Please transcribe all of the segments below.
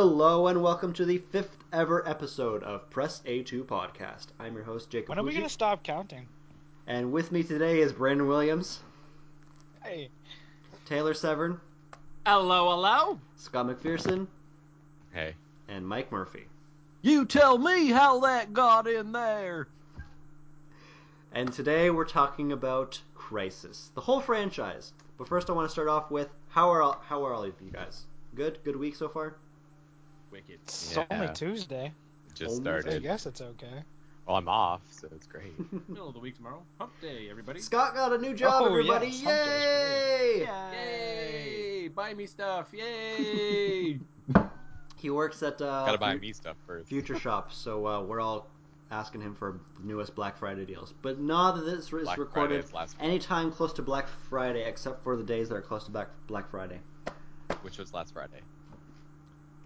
Hello and welcome to the fifth ever episode of Press A2 Podcast. I'm your host, Jacob When are we Fuji, gonna stop counting? and with me today is Brandon Williams, Hey, Taylor Severn, Hello, hello. Scott McPherson, Hey. and Mike Murphy. You tell me how that got in there. And today we're talking about Crysis, the whole franchise. But first, I want to start off with how are all, how are all of you guys? Good, good week so far. Wicked. it's Yeah. only Tuesday. Just Only I guess it's okay. Well, I'm off, so it's great. Middle of the week tomorrow. Hump day, everybody. Scott got a new job, Oh, everybody! yes, Yay! Yay! Buy me stuff. Yay! He works at uh, Gotta buy me stuff first. Future Shop, so uh, we're all asking him for the newest Black Friday deals. But not that this is recorded Friday's last anytime close to Black Friday, except for the days that are close to Black Black Friday. which was last Friday.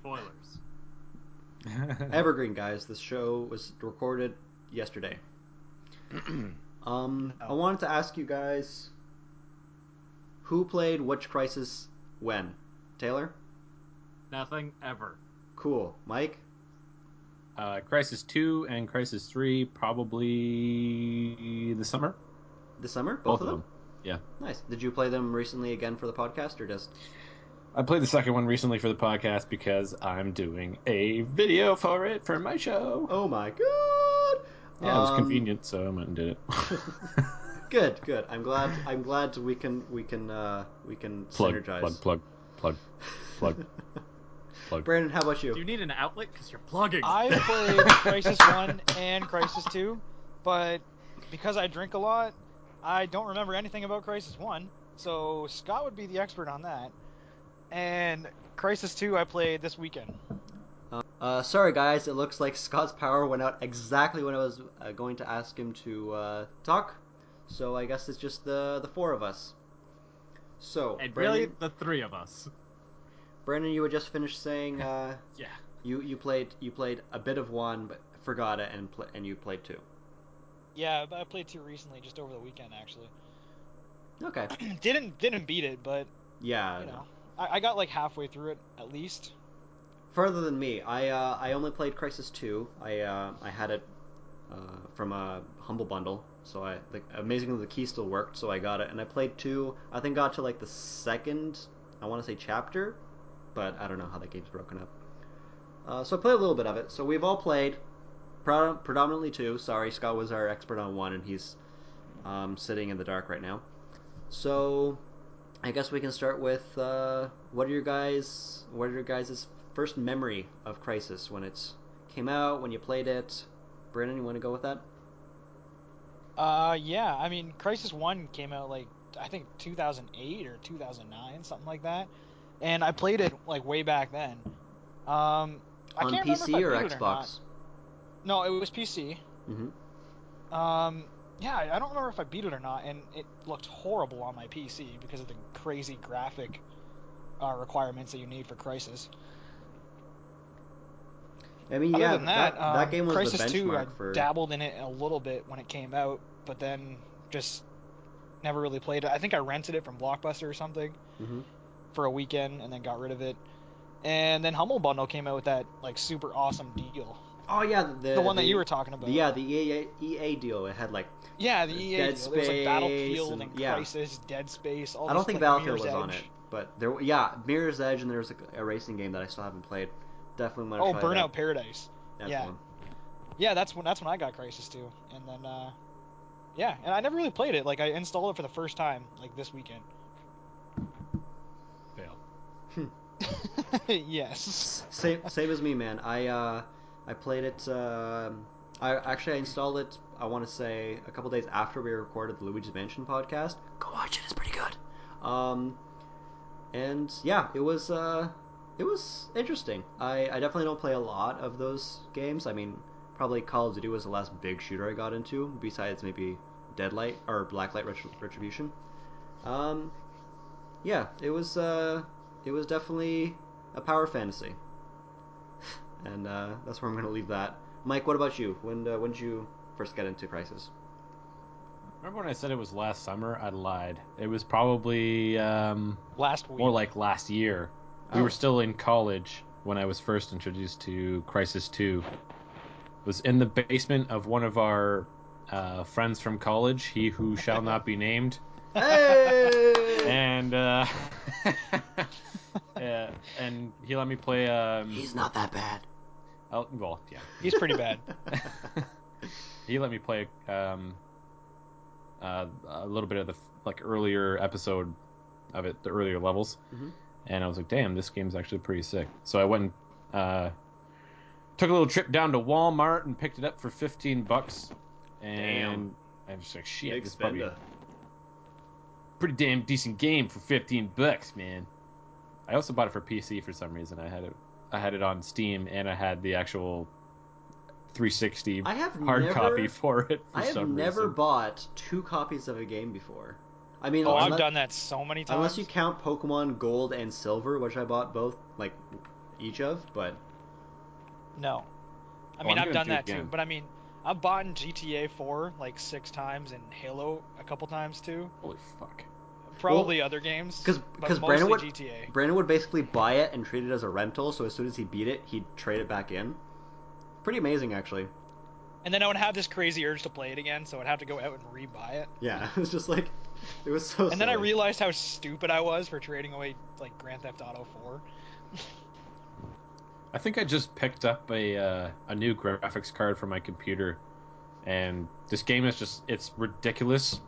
Spoilers. Evergreen, guys. This show was recorded yesterday. Um, I Oh. wanted to ask you guys who played which Crysis when. Taylor, Nothing ever. cool. Mike, Uh, Crysis 2 and Crysis 3 probably the summer. The summer, both, of them. Yeah. Nice. Did you play them recently again for the podcast, or just? I played the second one recently for the podcast because I'm doing a video for it for my show. Oh my god! Yeah, it was Um, convenient, so I went and did it. Good, good. I'm glad. I'm glad we can we can uh, we can plug, synergize. plug, plug, plug, plug, plug. Brandon, how about you? Do you? you need an outlet? Because you're plugging. I played Crysis 1 and Crysis 2, but because I drink a lot, I don't remember anything about Crysis 1, so Scott would be the expert on that. And Crysis 2 I played this weekend. Uh, sorry, guys. It looks like Scott's power went out exactly when I was uh, going to ask him to uh, talk. So I guess it's just the the four of us. So, and Brandon, really, the three of us. Brandon, you had just finished saying uh, Yeah. you you played you played a bit of one, but forgot it, and pl- and you played two. Yeah, but I played 2 recently, just over the weekend actually. Okay. didn't didn't beat it, but Yeah. you know, I, I got like halfway through it at least. Further than me, I uh, I only played Crysis Two. I uh, I had it uh, from a humble bundle, so I the, amazingly the key still worked, so I got it, and I played two. I think got to like the second, I want to say chapter, but I don't know how that game's broken up. Uh, so I played a little bit of it. So we've all played, predominantly two. Sorry, Scott was our expert on one, and he's um, sitting in the dark right now. So I guess we can start with uh, what are your guys? What are your guys' first memory of Crysis when it came out? When you played it? Brandon, you want to go with that? Uh, yeah. I mean, Crysis One came out like I think 2008 or 2009, something like that, and I played it like way back then. Um, I on PC or beat it not. Xbox? No, it was PC. Mm-hmm. Um, yeah, I don't remember if I beat it or not, and it looked horrible on my PC because of the crazy graphic uh, requirements that you need for Crysis. I mean, Other yeah, than that, um, that game was Crysis the 2, I benchmark for. dabbled in it a little bit when it came out, but then just never really played it. I think I rented it from Blockbuster or something Mhm. for a weekend and then got rid of it. And then Humble Bundle came out with that like super awesome deal, Oh yeah, the the, one that you were talking about. Yeah, the EA, EA deal. It had like yeah, the EA Dead deal. There was like Battlefield and- and, yeah. Crysis, Dead Space. All I don't think like, Battlefield Mirror's was on it, but there yeah Mirror's Edge and there was a, a racing game that I still haven't played. Definitely want to Oh, try Burnout that. Paradise. That's yeah. one. Yeah, that's when that's when I got Crysis too, and then uh, yeah, and I never really played it. Like I installed it for the first time like this weekend. Fail. yes. Same same as me, man. I uh, I played it. um I actually I installed it. I want to say a couple days after we recorded the Luigi's Mansion podcast. Go watch it; it's pretty good. Um, and yeah, it was uh, it was interesting. I I definitely don't play a lot of those games. I mean, probably Call of Duty was the last big shooter I got into, besides maybe Deadlight or Blacklight Retri- Retribution. Um, yeah, it was uh, it was definitely a power fantasy, and uh, that's where I'm going to leave that. Mike, what about you? When uh, when did you first get into Crysis? Remember when I said it was last summer? I lied. It was probably um, Last week. more like last year. We Oh. were still in college, when I was first introduced to Crysis 2 It was in the basement of one of our uh, friends from college, he who shall not be named. Hey! And uh, yeah, and he let me play. Um, He's not that bad. Oh, well, yeah, He's pretty bad. he let me play um, uh, a little bit of the like earlier episode of it, the earlier levels, Mhm. and I was like, "Damn, this game's actually pretty sick." So I went and uh, took a little trip down to Walmart and picked it up for fifteen bucks, and I was like, "Shit, Big this is probably a pretty damn decent game for fifteen bucks, man." I also bought it for PC for some reason. I had it, I had it on Steam, and I had the actual 360 I have hard never, copy for it. For I have some never reason. bought two copies of a game before. I mean, Oh, I've done that so many times. unless you count Pokemon Gold and Silver, which I bought both, like each of. But No. I Oh, mean, I'm I've done do that too, but I mean, I've bought in GTA 4 like six times and Halo a couple times too. Holy fuck! Probably other games. Because mostly Brandon would- GTA. Brandon would basically buy it and treat it as a rental. So as soon as he beat it, he'd trade it back in. Pretty amazing, actually. And then I would have this crazy urge to play it again, so I'd have to go out and re-buy it. Yeah, it was just like it was so. And then I realized how stupid I was for trading away like Grand Theft Auto 4. I think I just picked up a uh, a new graphics card for my computer, and this game is just it's ridiculous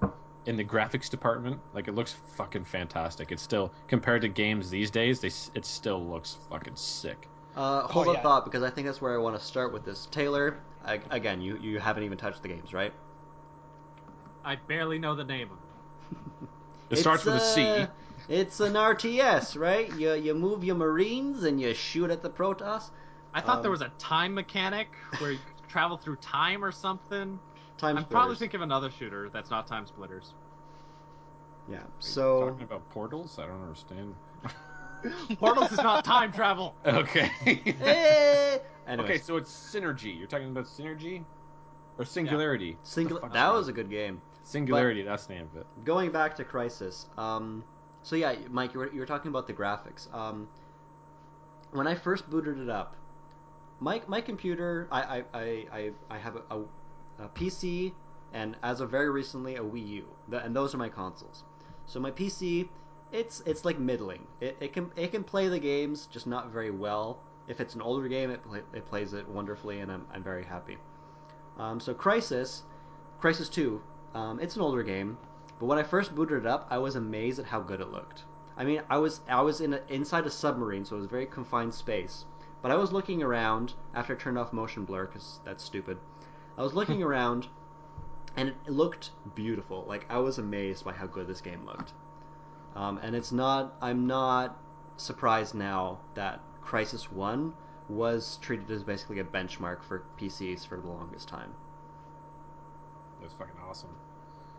in the graphics department. Like it looks fucking fantastic. It's still compared to games these days, they it still looks fucking sick. Uh, hold Oh, on yeah. thought because I think that's where I want to start with this. Taylor, I, again, you you haven't even touched the games, right? I barely know the name of it. It starts with a C. uh, It's an RTS, right? You you move your Marines and you shoot at the Protoss. I thought Um, there was a time mechanic where you travel through time or something. Time I'm probably thinking of another shooter that's not time splitters. Yeah. Are you So talking about portals? I don't understand. Portals is not time travel. Okay. Eh! Okay, so it's synergy. You're talking about synergy or singularity? singular. fuck's That wrong? was a good game. Singularity. that's the name of it. Going back to Crysis. Um, so yeah, Mike, you were, you were talking about the graphics. Um, when I first booted it up, my my computer, I I, I, I, I have a, a, a PC and as of very recently a Wii U, Th- and those are my consoles. So my PC, it's it's like middling. It, it can it can play the games, just not very well. If it's an older game, it play, it plays it wonderfully, and I'm I'm very happy. Um, so Crysis, Crysis Two, um, it's an older game, but when I first booted it up, I was amazed at how good it looked. I mean, I was I was in a, inside a submarine, so it was a very confined space. But I was looking around after I turned off motion blur because that's stupid. I was looking around, and it looked beautiful. Like I was amazed by how good this game looked. Um, and it's not. I'm not surprised now that Crysis One was treated as basically a benchmark for PCs for the longest time. It was fucking awesome.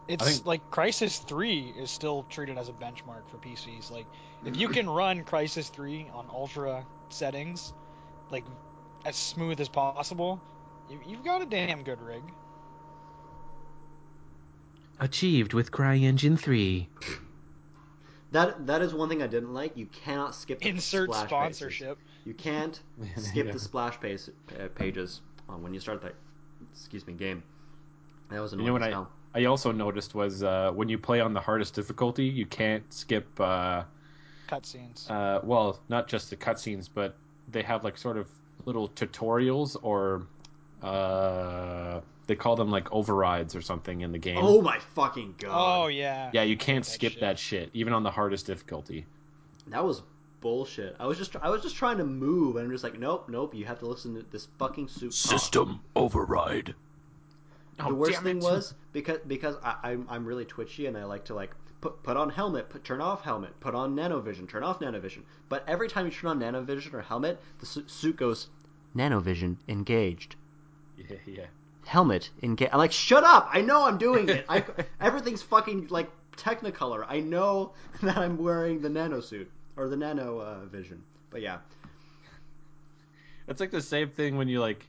It's think- like Crysis 3 is still treated as a benchmark for PCs. Like, if you can run Crysis 3 on ultra settings, like as smooth as possible, you, you've got a damn good rig. Achieved with CryEngine 3. That that is one thing I didn't like. You cannot skip the Insert splash sponsorship. Pages. You can't skip Yeah. the splash page, uh, pages um, when you start that. Excuse me, game. That was You know what as I. I also noticed was uh, when you play on the hardest difficulty, you can't skip. Uh, Cutscenes. uh, well, not just the cutscenes, but they have like sort of little tutorials or uh, they call them like overrides or something in the game. Oh my fucking god! oh, yeah. yeah, you can't hate skip shit. that shit even on the hardest difficulty. That was bullshit. I was just I was just trying to move, and I'm just like, nope, nope. You have to listen to this fucking soup. talk. System override. the worst thing was because because I, I'm I'm really twitchy and I like to like put put on helmet, put turn off helmet, put on nanovision, turn off nanovision. But every time you turn on nanovision or helmet, the su- suit goes nanovision engaged. Yeah, yeah. Helmet engaged. I'm like, shut up! I know I'm doing it. I everything's fucking like Technicolor. I know that I'm wearing the nano suit or the nano uh, vision. But yeah, It's like the same thing when you like.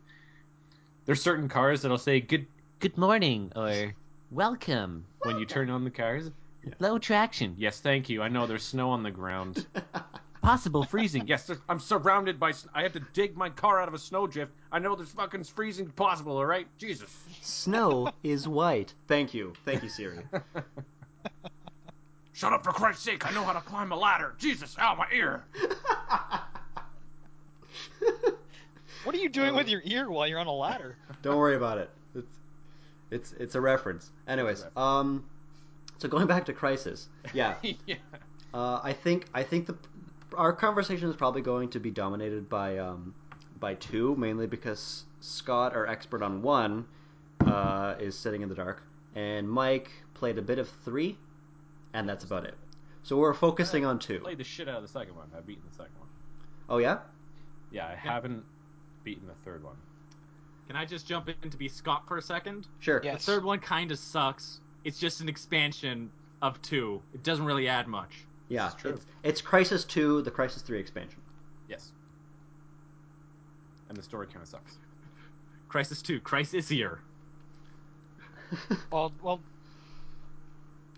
There's certain cars that'll say good Good morning or welcome. when you turn on the cars. Low traction. Yes, thank you. I know there's snow on the ground. possible freezing. Yes, I'm surrounded by. I have to dig my car out of a snowdrift. I know there's fucking freezing possible. All right, Jesus. Snow is white. Thank you. Thank you, Siri. Shut up for Christ's sake! I know how to climb a ladder. Jesus, ow my ear. What are you doing with your ear while you're on a ladder? Don't worry about it. It's it's it's a reference. Anyways, um, so going back to Crysis, yeah, yeah. uh, I think I think the our conversation is probably going to be dominated by um by two, mainly because Scott, our expert on one, uh, is sitting in the dark, and Mike played a bit of three, and that's about it. So we're focusing on two. Played the shit out of the second one. I've beaten the second one. Oh yeah, Yeah, I haven't beaten the third one. Can I just jump in to be Scott for a second? sure. Yes. The third one kind of sucks. It's just an expansion of two. It doesn't really add much. Yeah, This is true. it's, it's Crysis Two, the Crysis Three expansion. Yes. And the story kind of sucks. Crysis 2, Crysis here. Well, well,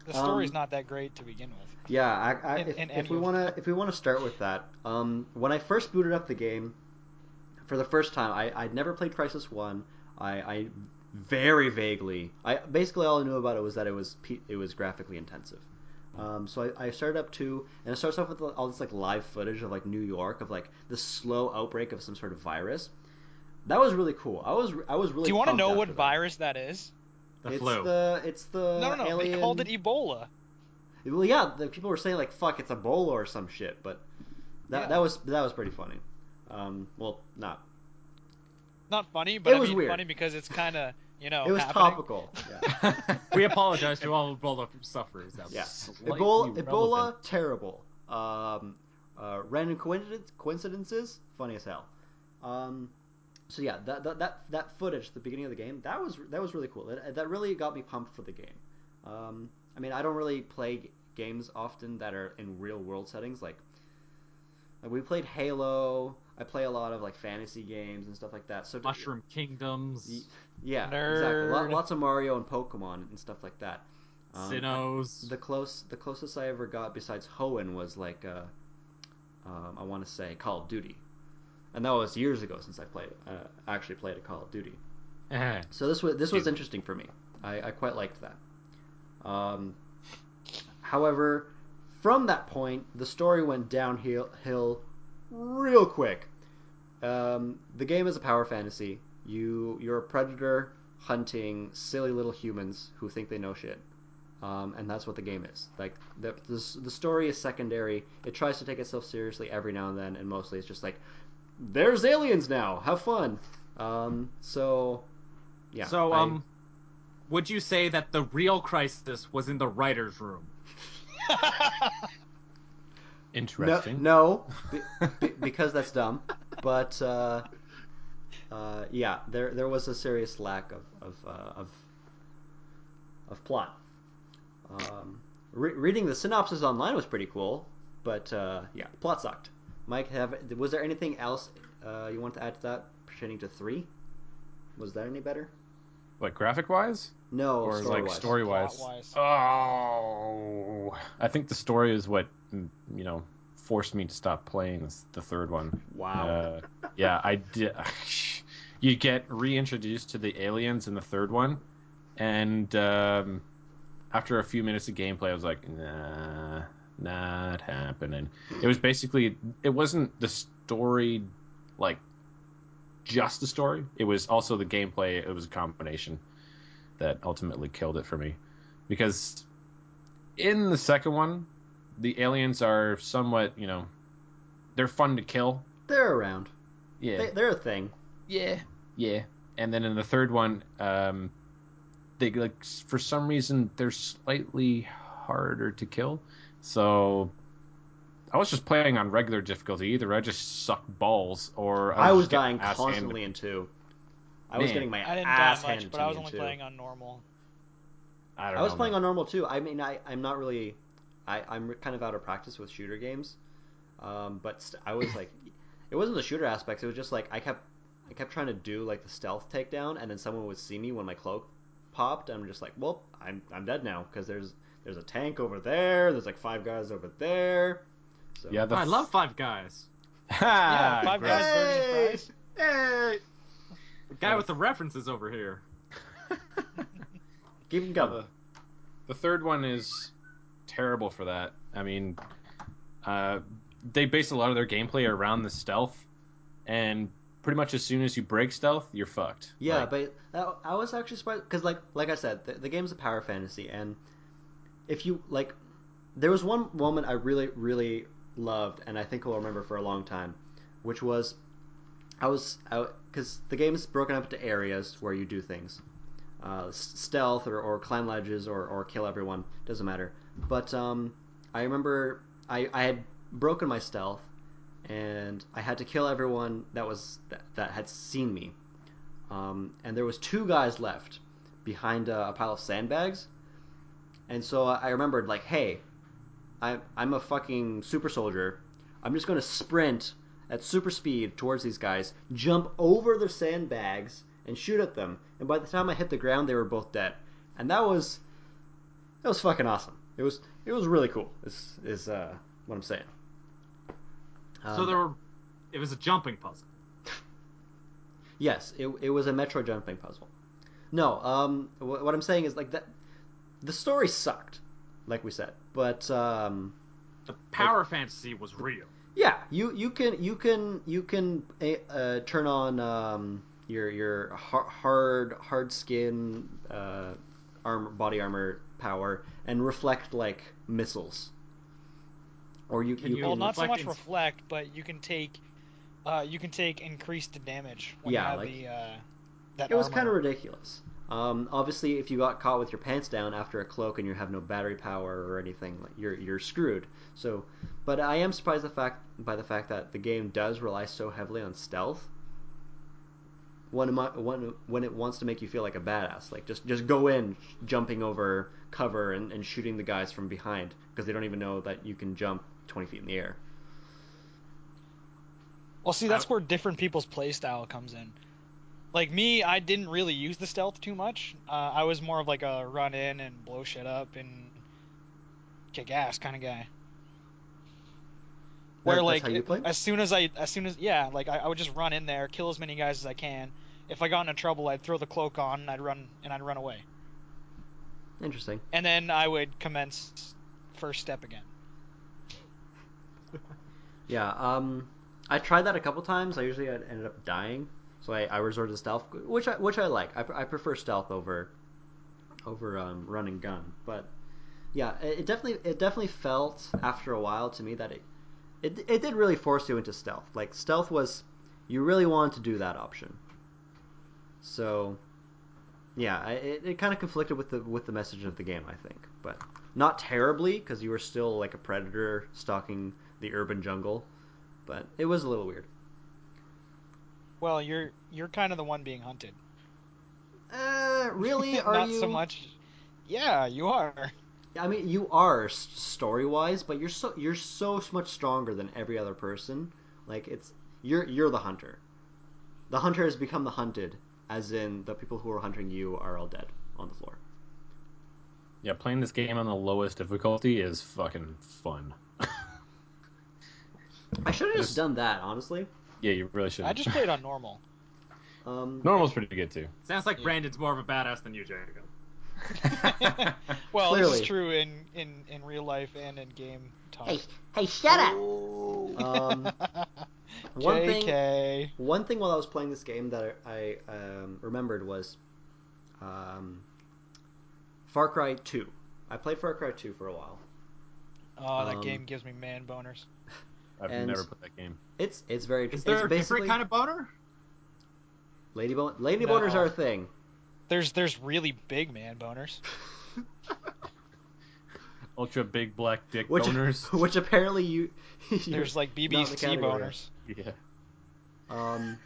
the story's Um, not that great to begin with. Yeah, I, I, In- if, in if any we want to, if we want to start with that, um, when I first booted up the game for the first time, I I'd never played Crysis One. I, I very vaguely, I basically all I knew about it was that it was it was graphically intensive. Um, so I, I started up two, and it starts off with all this like live footage of like New York of like the slow outbreak of some sort of virus. That was really cool. I was I was really. Do you want to know what that. virus that is? The it's flu. the it's the no, no, no. alien... They called it Ebola. Well, yeah, the people were saying like "fuck," it's Ebola or some shit, but that Yeah. that was that was pretty funny. Um, well, not. Not funny, but It I was mean weird. funny because it's kind of you know it was happening. topical. Yeah, we apologize to all Ebola sufferers out there. yeah. Slightly Ebola, Ebola, terrible. Um, uh, random coincidence, coincidences, funny as hell. Um, so yeah, that, that that that footage the beginning of the game that was that was really cool. That, that really got me pumped for the game. Um, I mean, I don't really play g- games often that are in real world settings. Like, like we played Halo. I play a lot of like fantasy games and stuff like that. So to- Mushroom Kingdoms, Y- Yeah, exactly. Lots of Mario and Pokemon and stuff like that. Um, Sinnohs. The close, the closest I ever got besides Hoenn was like, uh, um, I want to say Call of Duty, and that was years ago since I played, uh, actually played a Call of Duty. Eh. So this was this was interesting for me. I, I quite liked that. Um, however, from that point, the story went downhill hill real quick. Um, the game is a power fantasy. You you're a predator hunting silly little humans who think they know shit. Um, and that's what the game is. Like the, the the story is secondary. It tries to take itself seriously every now and then, and mostly it's just like, there's aliens now. Have fun. Um, so, yeah. so, I- um, would you say that the real crisis was in the writer's room? Interesting. No, no be, be, because that's dumb. But uh, uh, yeah, there there was a serious lack of of uh, of, of plot. Um, re- reading the synopsis online was pretty cool, but uh, yeah, plot sucked. Mike, have was there anything else uh, you want to add to that pertaining to three? Was that any better? Like graphic wise, No, or story like story wise? Plot-wise. Oh, I think the story is what mm, you know forced me to stop playing this, the third one. Wow. Uh, yeah, I did. You get reintroduced to the aliens in the third one, and um, after a few minutes of gameplay, I was like, nah, not happening. It was basically, it wasn't the story, like just the story. It was also the gameplay. It was a combination that ultimately killed it for me, because in the second one, the aliens are somewhat, you know, they're fun to kill. they're around. Yeah. They, they're a thing. Yeah, yeah. And then in the third one, um, they like for some reason they're slightly harder to kill. So I was just playing on regular difficulty. Either I just suck balls, or I was just getting dying ass handed. constantly in two. I was getting my I didn't ass die handed much, but to I was in only two. playing on normal. I don't know. I was know, playing man. on normal too. I mean, I, I'm not really, I, I'm kind of out of practice with shooter games, um, but st- I was like, it wasn't the shooter aspects. It was just like I kept, I kept trying to do like the stealth takedown, and then someone would see me when my cloak popped. And I'm just like, well, I'm I'm dead now because there's there's a tank over there. There's like five guys over there. So. Yeah, the I love Five Guys. Yeah, Five. Guys burgers and Hey! fries. Hey! The guy with the references over here. Keep them Uh, coming. the, the third one is terrible for that. I mean, uh, they base a lot of their gameplay around the stealth, and pretty much as soon as you break stealth, you're fucked. Yeah, Like, but that, I was actually surprised because, like, like I said, the, the game's a power fantasy, and if you like, there was one moment I really, really loved, and I think I'll remember for a long time, which was I was out because the game is broken up into areas where you do things, uh, stealth or, or climb ledges or, or kill everyone doesn't matter. But um, I remember I, I had broken my stealth, and I had to kill everyone that was that, that had seen me um, and there was two guys left behind a, a pile of sandbags. And so I remembered, like, hey, I, I'm a fucking super soldier. I'm just to sprint at super speed towards these guys, jump over the sandbags, and shoot at them. And by the time I hit the ground, they were both dead. And that was that was fucking awesome. It was it was really cool. Is is uh, what I'm saying. so Um, there were. It was a jumping puzzle. Yes, it, it was a Metro jumping puzzle. No, um, wh- what I'm saying is like that. The story sucked, like we said, but um, The power fantasy was real. Yeah, you you can you can you can uh, turn on um, your your hard hard skin uh, armor body armor power and reflect like missiles. Or you, Can you you- Well, not so much reflect but you can take, uh, you can take increased damage when Yeah, you have like- the uh, that It was kind of ridiculous. Um, obviously, if you got caught with your pants down after a cloak and you have no battery power or anything, like you're you're screwed. So, but I am surprised the fact by the fact that the game does rely so heavily on stealth. When it, mi- when when it wants to make you feel like a badass, like just just go in, jumping over cover and, and shooting the guys from behind because they don't even know that you can jump twenty feet in the air. Well, see, that's where different people's playstyle comes in. Like me, I didn't really use the stealth too much. Uh, I was more of like a run in and blow shit up and kick ass kind of guy. Where that's like how you it- play? as soon as I, as soon as yeah, like I, I would just run in there, kill as many guys as I can. If I got into trouble, I'd throw the cloak on and I'd run and I'd run away. Interesting. And then I would commence first step again. Yeah, um, I tried that a couple times. I usually ended up dying, so I, I resorted to stealth, which I which I like. I, I prefer stealth over over um, run and gun. But yeah, it, it definitely it definitely felt after a while to me that it, it it did really force you into stealth. Like stealth was you really wanted to do that option. So yeah, it, it kind of conflicted with the with the message of the game, I think, but not terribly because you were still like a predator stalking the urban jungle, but it was a little weird. Well, you're you're kind of the one being hunted. Uh, really? Are Not you? so much. Yeah, you are. I mean, you are story wise, but you're so you're so much stronger than every other person. Like it's you're you're the hunter. The hunter has become the hunted, as in the people who are hunting you are all dead on the floor. yeah, playing this game on the lowest difficulty is fucking fun. I should have just Just- done that, honestly. Yeah, you really should. I just played on normal. Um, Normal's pretty good too. Sounds like Yeah. Brandon's more of a badass than you, Jacob. well, this is true in, in, in real life and in game talk. hey, hey, shut up. Um, one thing- JK. One thing while I was playing this game that I um, remembered was um, Far Cry 2. I played Far Cry 2 for a while. Oh, that Um, game gives me man boners. I've And- never put that game. It's it's very Is it's there a basically different kind of boner? lady bon- lady No. boners are a thing. There's there's really big man boners. Ultra big black dick Which boners. which apparently you There's like not in the BBC boners. yeah. Um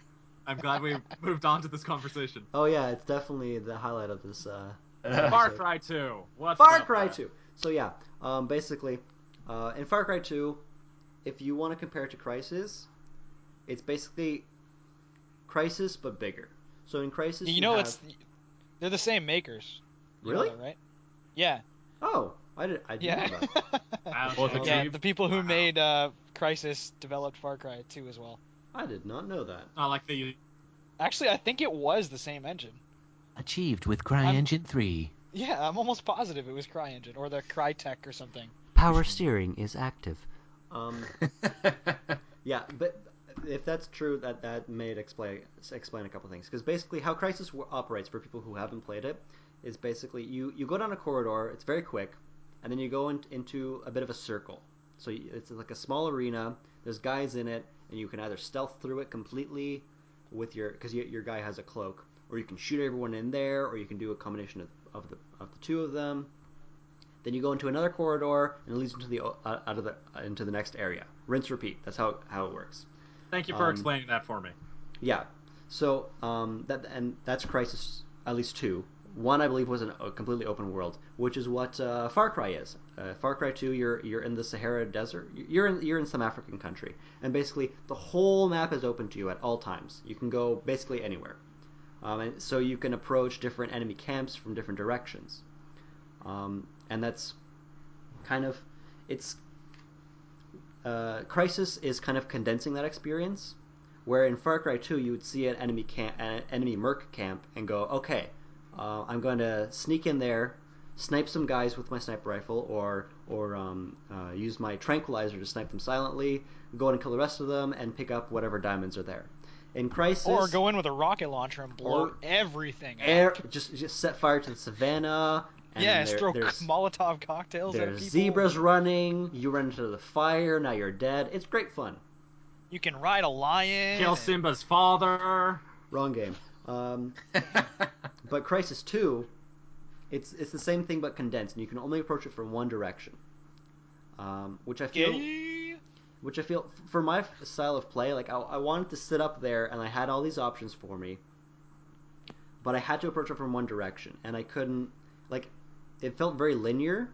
I'm glad we moved on to this conversation. oh yeah, it's definitely the highlight of this uh Far Cry 2. What's Far Cry there? 2. So yeah, um, basically, uh, in Far Cry 2, if you want to compare it to Crysis, it's basically Crysis but bigger. So in Crysis, You know, have... it's they're the same makers. You know Really? that, right? Yeah. oh I did. I did Yeah. know that. Both yeah, the people who Wow. made uh, Crysis developed Far Cry 2 as well. I did not know that. I like that you. Actually, I think it was the same engine. Achieved with CryEngine 3. Yeah, I'm almost positive it was CryEngine or the Crytek or something. Power steering is active. Um, yeah, but if that's true, that that may explain explain a couple things. Because basically, how Crysis w- operates for people who haven't played it is basically you you go down a corridor. It's very quick, and then you go in, into a bit of a circle. So it's like a small arena. There's guys in it, and you can either stealth through it completely with your because you, your guy has a cloak, or you can shoot everyone in there, or you can do a combination of, of the of the two of them. Then you go into another corridor, and it leads into the uh, out of the into the next area. Rinse, repeat. That's how how it works. Thank you for Um, explaining that for me. Yeah. So um, that and that's Crysis at least two. One I believe was an, a completely open world, which is what uh, Far Cry is. Uh, Far Cry two, you're you're in the Sahara Desert. You're in you're in some African country, and basically the whole map is open to you at all times. You can go basically anywhere, um, and so you can approach different enemy camps from different directions. Um, and that's kind of it's uh, Crysis is kind of condensing that experience where in Far Cry 2 you would see an enemy camp, an enemy merc camp, and go, okay, uh, I'm going to sneak in there, snipe some guys with my sniper rifle, or or um, uh, use my tranquilizer to snipe them silently, go in and kill the rest of them, and pick up whatever diamonds are there. In Crysis, Or go in with a rocket launcher and blow everything. up. air, just just set fire to the savannah. And yeah, there- throw there's, Molotov cocktails at there's people. zebras running. You run into the fire. Now you're dead. It's great fun. You can ride a lion. Kill Simba's father. Wrong game. Um, But Crysis Two, it's it's the same thing but condensed, and you can only approach it from one direction. Um, which I feel, Yeah. which I feel for my style of play, like I, I wanted to sit up there and I had all these options for me, but I had to approach it from one direction, and I couldn't. It felt very linear,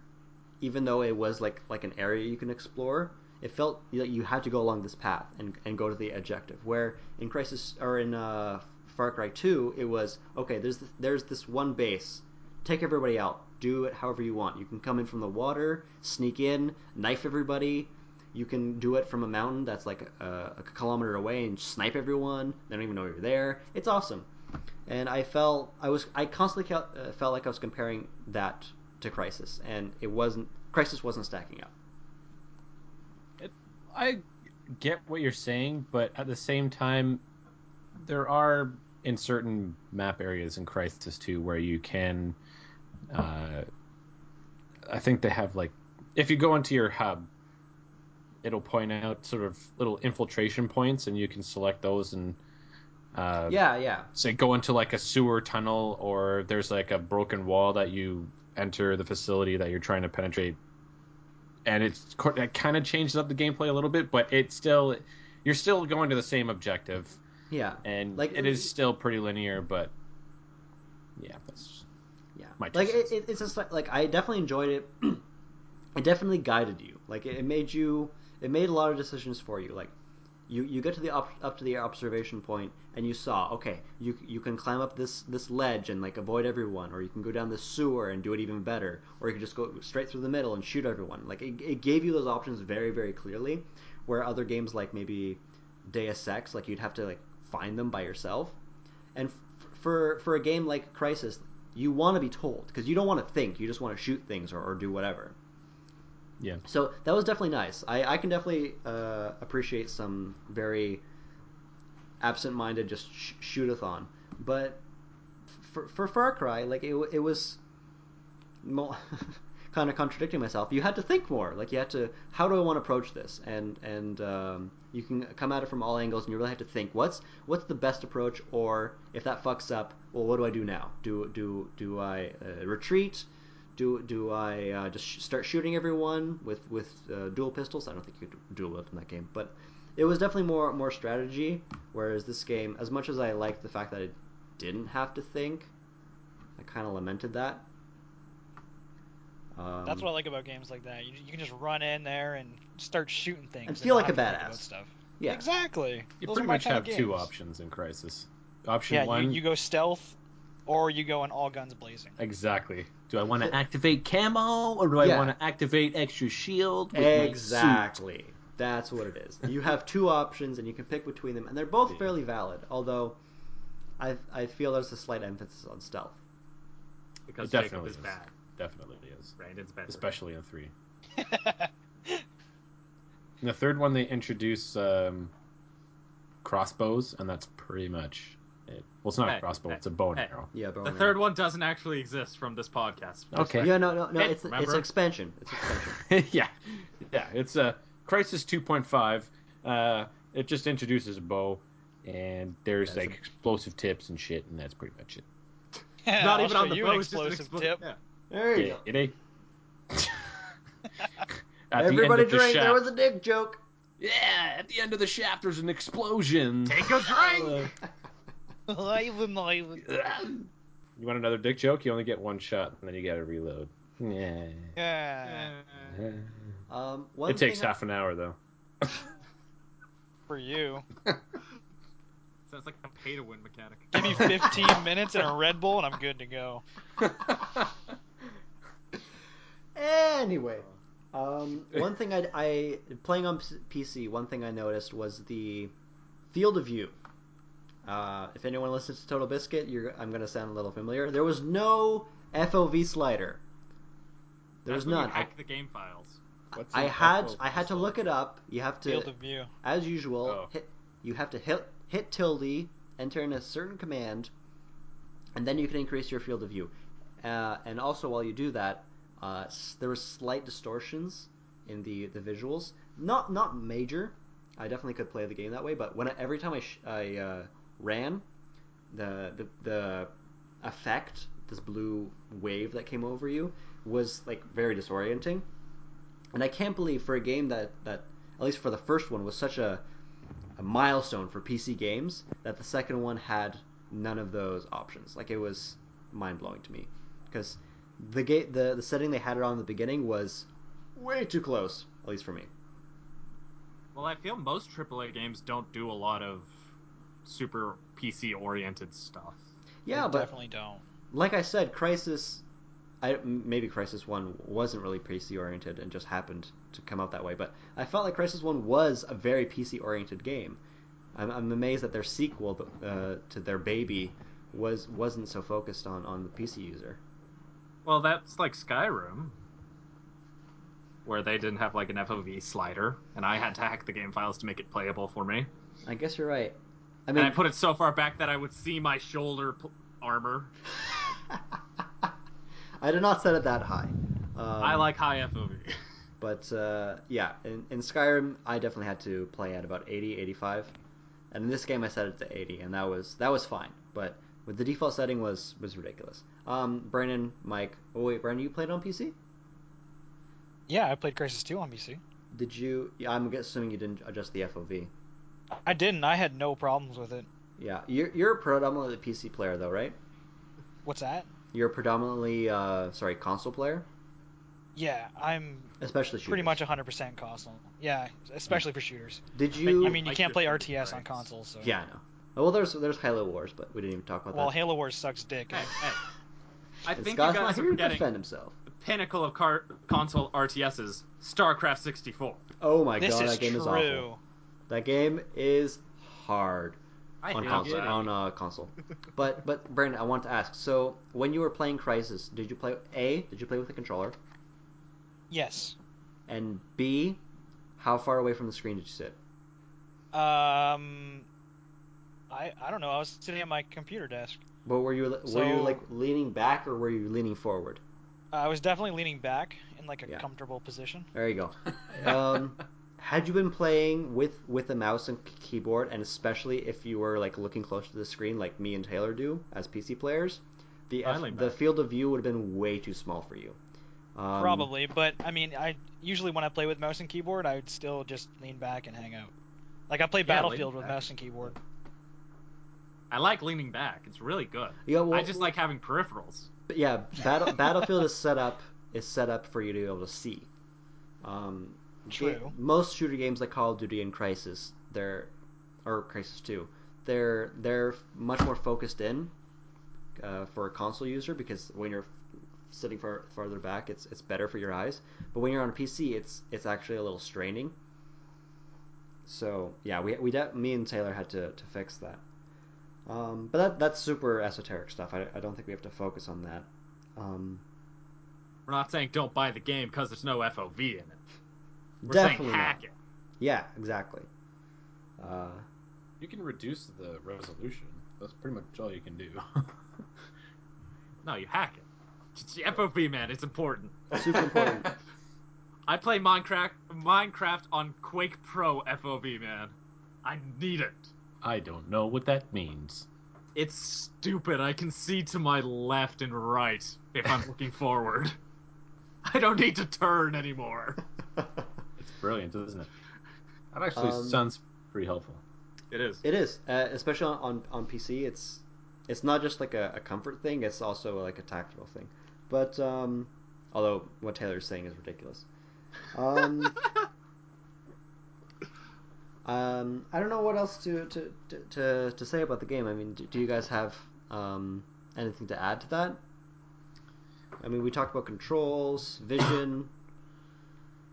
even though it was like like an area you can explore. It felt like you had to go along this path and, and go to the objective. Where in Crysis or in uh, Far Cry Two, it was okay. There's this, there's this one base. Take everybody out. Do it however you want. You can come in from the water, sneak in, knife everybody. You can do it from a mountain that's like a, a kilometer away and snipe everyone. They don't even know you're there. It's awesome. And I felt I was I constantly uh, felt like I was comparing that to Crysis, and it wasn't. Crysis wasn't stacking up. I get what you're saying, but at the same time, there are in certain map areas in Crysis 2 where you can. Uh, I think they have like, if you go into your hub, it'll point out sort of little infiltration points, and you can select those and. Uh, Yeah, yeah. say go into like a sewer tunnel or there's like a broken wall that you enter the facility that you're trying to penetrate and it's it kind of changes up the gameplay a little bit but it's still you're still going to the same objective Yeah, and Like- it is still pretty linear but yeah that's yeah. My like it, it, it's just like, like I definitely enjoyed it. it definitely guided you. Like it, it made you. It made a lot of decisions for you. Like you you get to the up, up to the observation point and you saw okay you you can climb up this this ledge and like avoid everyone or you can go down this sewer and do it even better or you can just go straight through the middle and shoot everyone. Like it, it gave you those options very very clearly where other games like maybe Deus Ex like you'd have to like find them by yourself. And f- for for a game like Crysis you want to be told because you don't want to think you just want to shoot things or, or do whatever yeah so that was definitely nice. I, I can definitely uh, appreciate some very absent-minded just sh- shoot-a-thon. But for, for Far Cry, like it, it was mo- kind of contradicting myself. You had to think more. Like you had to, how do I want to approach this? And and um, you can come at it from all angles, and you really have to think what's what's the best approach, or if that fucks up, well, what do I do now? Do do do I uh, retreat? Do do I uh, just sh- start shooting everyone with with uh, dual pistols? I don't think you could dual whip in that game, but it was definitely more more strategy. Whereas this game, as much as I liked the fact that I didn't have to think, I kind of lamented that. Um, That's what I like about games like that. You, you can just run in there and start shooting things And feel not like a have to think about badass. Stuff. yeah. Exactly. you Those pretty much have two options in crisis option Yeah, one you, you go stealth, or you go in all guns blazing. Exactly. Do I want to activate camo or do I Yeah. want to activate extra shield? with? Exactly. That's what it is. You have two options, and you can pick between them, and they're both Yeah. fairly valid. Although, I I feel there's a slight emphasis on stealth. Because It Jacob definitely is is. bad. Definitely is. Brandon's better. Especially in three. In the third one, they introduce um, crossbows, and that's pretty much it. Well, it's not Hey, a crossbow; hey, it's a bow and hey. arrow. Yeah, but The third one doesn't actually exist from this podcast. Okay. Yeah, no, no, no. Hey, It's it's expansion. It's expansion. yeah, yeah. It's a uh, Crisis 2.5. Uh, it just introduces a bow, and there's That's like a- explosive tips and shit, and that's pretty much it. Yeah, Not I'll even on the bow. an just an explosive explo- tip. Yeah. There you Yeah, go. it ain't. At the end Everybody the drink. shaft- There was a dick joke. Yeah, at the end of the shaft, there's an explosion. Take a drink. Ivan, Ivan. You want another dick joke? You only get one shot, and then you gotta reload. Yeah. Yeah, Um, one It takes thing I- half an hour though. for you. Sounds like a pay to win mechanic. Give me 15 minutes and a Red Bull, and I'm good to go. Anyway, um, one thing I, I playing on PC, one thing I noticed was the field of view. Uh, if anyone listens to Total Biscuit, you're, I'm going to sound a little familiar. There was no FOV slider. There was That's when none. I, Hack the game files. What's I had FO I had to look it up. You have to, Field of view. as usual, Oh. hit. You have to hit hit tilde, enter in a certain command, and then you can increase your field of view. Uh, and also, while you do that, uh, s- there was slight distortions in the the visuals. Not not major. I definitely could play the game that way, but when I, every time I sh- I uh, ran, the, the the effect, this blue wave that came over you, was like very disorienting. And I can't believe for a game that that at least for the first one was such a a milestone for PC games that the second one had none of those options. Like it was mind blowing to me because the ga- the the setting they had it on in the beginning was way too close, at least for me. Well, I feel most AAA games don't do a lot of super PC oriented stuff. Yeah, They but definitely don't. like I said, Crysis, I m- maybe Crysis One wasn't really PC oriented and just happened to come out that way. But I felt like Crysis One was a very PC oriented game. I'm, I'm amazed that their sequel uh, to their baby was wasn't so focused on on the PC user. Well, that's like Skyrim, where they didn't have like an FOV slider, and I had to hack the game files to make it playable for me. I guess you're right. I and mean, I put it so far back that I would see my shoulder p- armor. I did not set it that high. Um, I like high FOV. But uh, yeah, in, in Skyrim, I definitely had to play at about 80, 85. And in this game, I set it to 80, and that was that was fine. But with the default setting was was ridiculous. Um, Brandon, Mike. Oh wait, Brandon, you played on PC? Yeah, I played Crysis 2 on PC. Did you? yeah, I'm assuming you didn't adjust the FOV. I didn't. I had no problems with it. Yeah, you're you're a predominantly a PC player though, right? What's that? You're predominantly uh, sorry console player, Yeah, I'm especially pretty much 100% console. Yeah, especially for shooters. Did you? I mean, you like can't play your RTS on consoles. So. yeah, I know. Oh, well, there's there's Halo Wars, but we didn't even talk about Well, that. Well, Halo Wars sucks dick. Hey, hey. I And think Scott's you not guys are here to forgetting defend himself. the pinnacle of car- console RTSs, StarCraft 64. Oh my this god, is that game true. is awful. That game is hard I on console. it. On uh, console. But but Brandon, I want to ask. So when you were playing Crysis, did you play A? Did you play with a controller? Yes. And B, how far away from the screen did you sit? Um, I I don't know. I was sitting at my computer desk. But were you were you like leaning back or were you leaning forward? I was definitely leaning back in like a Yeah. comfortable position. There you go. Um, had you been playing with with a mouse and keyboard, and especially if you were like looking close to the screen, like me and Taylor do as PC players, the I F- lean the field of view would have been way too small for you. Um, Probably, but I mean, I usually when I play with mouse and keyboard, I would still just lean back and hang out. Like I play Yeah, Battlefield with back. mouse and keyboard. I like leaning back. It's really good. Yeah, well, I just like having peripherals. But yeah, Battle, Battlefield is set up is set up for you to be able to see. Um, True. ga- most shooter games like Call of Duty and Crysis, they're or Crysis Two, they're they're much more focused in. uh, for a console user because when you're sitting far farther back, it's it's better for your eyes. But when you're on a PC, it's it's actually a little straining. So yeah, we we de- me and Taylor had to, to fix that. Um, but that that's super esoteric stuff. I, I don't think we have to focus on that. Um, We're not saying don't buy the game because there's no FOV in it. We're definitely saying hack not. it. Yeah, exactly. Uh, You can reduce the resolution. That's pretty much all you can do. No, you hack it. It's the FOV, man. It's important. super important. I play Minecraft Minecraft on Quake Pro FOV, man. I need it. I don't know what that means. It's stupid. I can see to my left and right if I'm looking forward. I don't need to turn anymore. It's brilliant, isn't it? That actually Um, sounds pretty helpful. It is. It is, uh, especially on, on on PC. It's it's not just like a, a comfort thing; it's also like a tactical thing. But um, although what Taylor's saying is ridiculous. Um, um, I don't know what else to to, to, to, to say about the game. I mean, do, do you guys have um, anything to add to that? I mean, we talked about controls, vision,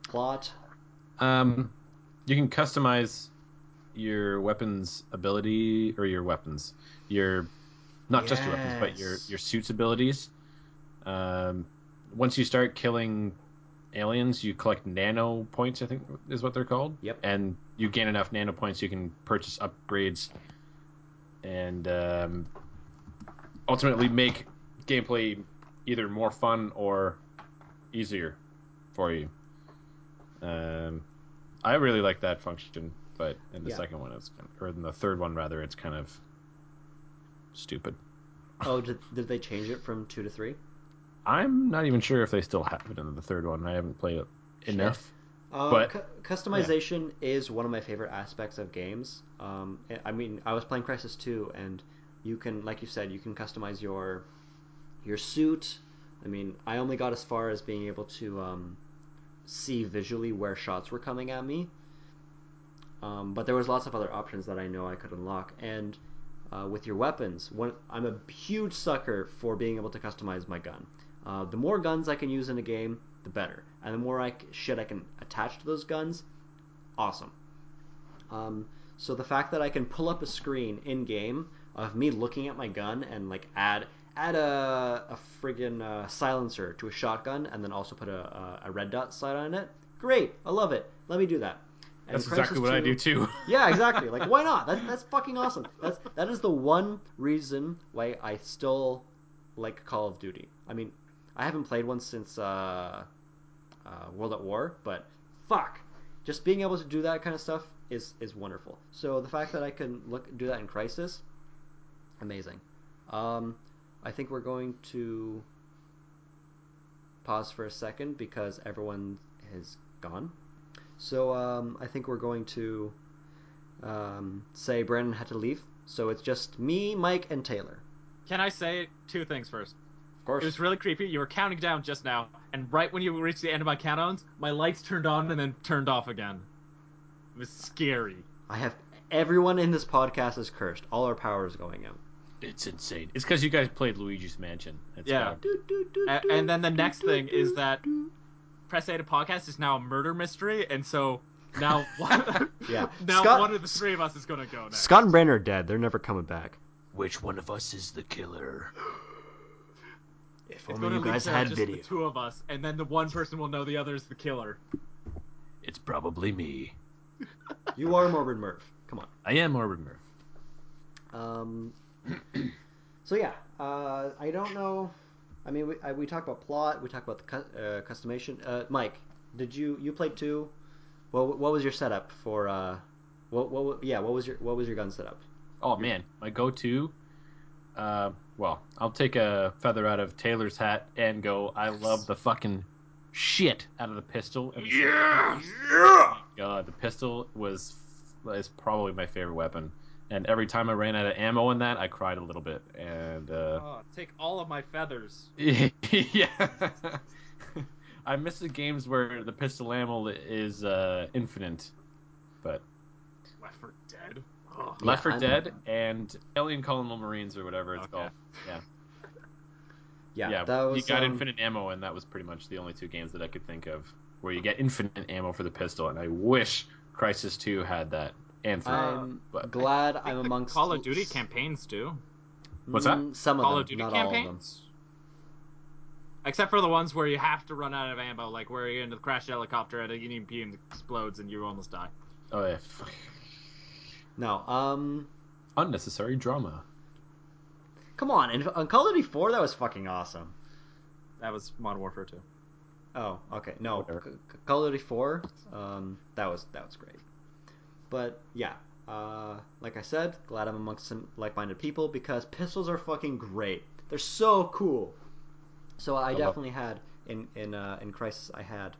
plot. Um, you can customize your weapons ability or your weapons, your not just your weapons, but your your suit's abilities. Um, once you start killing aliens, you collect nano points. I think is what they're called. Yep. And you gain enough nano points, you can purchase upgrades, and um, ultimately make gameplay either more fun or easier for you. Um, I really like that function, but in the Yeah. second one, it's kind of, or in the third one rather, it's kind of stupid. Oh, did, did they change it from two to three? I'm not even sure if they still have it in the third one. I haven't played it enough. Uh, But- cu- customization is one of my favorite aspects of games. Um, I- I mean, I was playing Crysis 2, and you can, like you said, you can customize your your suit. I mean, I only got as far as being able to um, see visually where shots were coming at me. Um, but there was lots of other options that I know I could unlock, and uh, with your weapons, I'm a huge sucker for being able to customize my gun. Uh, the more guns I can use in a game, the better, and the more I shit I can attach to those guns, awesome. Um, so the fact that I can pull up a screen in game of me looking at my gun and like add add a a friggin' uh, silencer to a shotgun and then also put a, a, a red dot sight on it, great, I love it. Let me do that. And That's Crysis exactly what I do too. yeah, exactly. Like, why not? That's that's fucking awesome. That's that is the one reason why I still like Call of Duty. I mean, I haven't played one since uh, uh, World at War, but fuck, just being able to do that kind of stuff is is wonderful. So the fact that I can look do that in Crysis, amazing. Um, I think we're going to pause for a second because everyone has gone. So um, I think we're going to um, say Brandon had to leave. So it's just me, Mike, and Taylor. Can I say two things first? Of course. It was really creepy. You were counting down just now, and right when you reached the end of my countdowns, my lights turned on and then turned off again. It was scary. I have everyone in this podcast is cursed. All our power is going out. It's insane. It's because you guys played Luigi's Mansion. It's Yeah. why. A- and then the next thing is that Press A to podcast is now a murder mystery, and so now one, Yeah. now Scott- one of the three of us is gonna go next. Scott and Brandon are dead. They're never coming back. Which one of us is the killer? If only you guys had just video. the two of us, and then the one person will know the other is the killer. It's probably me. You are Morbid Murph. Come on. I am Morbid Murph. Um, so yeah, uh, I don't know. I mean, we, I, we talked about plot. We talk about the cu- uh, customization. Uh, Mike, did you you played two? What what was your setup for? Uh, what what wa- yeah? What was your what was your gun setup? Oh man, my go-to. Uh, well, I'll take a feather out of Taylor's hat and go. I love the fucking shit out of the pistol. Yeah, yeah. God, the pistol was is probably my favorite weapon. And every time I ran out of ammo in that, I cried a little bit. And uh, Oh, take all of my feathers. yeah, I miss the games where the pistol ammo is uh, infinite. But Left 4 Dead. Oh. Left 4 I'm- Dead and Alien Colonial Marines or whatever it's Okay. called. Yeah. Yeah, yeah, that was you got um, infinite ammo, and that was pretty much the only two games that I could think of where you get infinite ammo for the pistol. And I wish Crysis Two had that. And three, I'm but glad I I'm the amongst Call of Duty campaigns do, What's that? Mm, Some of Call them, of Duty not all of them. campaigns. Except for the ones where you have to run out of ammo, like where you're in the crash helicopter and an EMP explodes and you almost die. oh yeah. No, um, unnecessary drama. come on. In, on Call of Duty 4, that was fucking awesome. That was Modern Warfare 2. Oh, okay. No, C- C- Call of Duty 4, um, that was that was great. But yeah, uh, like I said, glad I'm amongst some like-minded people because pistols are fucking great. They're so cool. So I definitely had in in uh, in Crysis I had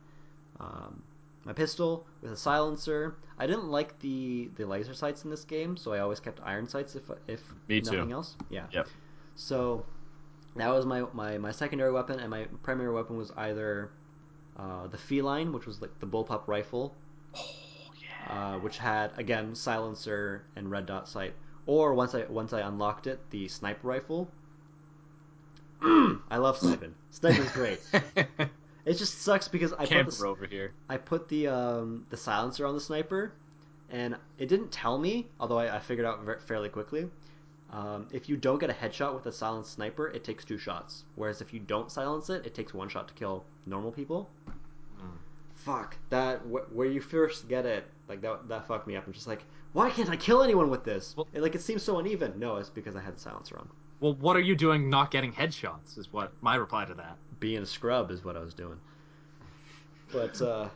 um, my pistol with a silencer. I didn't like the the laser sights in this game, so I always kept iron sights if if Me too. nothing else. Yeah. Yep. So that was my, my, my secondary weapon, and my primary weapon was either uh, the feline, which was like the bullpup rifle, uh, which had again silencer and red dot sight, or once I once I unlocked it, the sniper rifle. I love sniping. Sniping's great. It just sucks because I put the, over here. I put the um, the silencer on the sniper, and it didn't tell me. Although I, I figured out ver- fairly quickly, um, if you don't get a headshot with a silenced sniper, it takes two shots. Whereas if you don't silence it, it takes one shot to kill normal people. Fuck that! Wh- where you first get it, like that that fucked me up. I'm just like, why can't I kill anyone with this? Well- It- like it seems so uneven. No, it's because I had the silencer on. Well, what are you doing not getting headshots? Is what my reply to that. Being a scrub is what I was doing. But uh,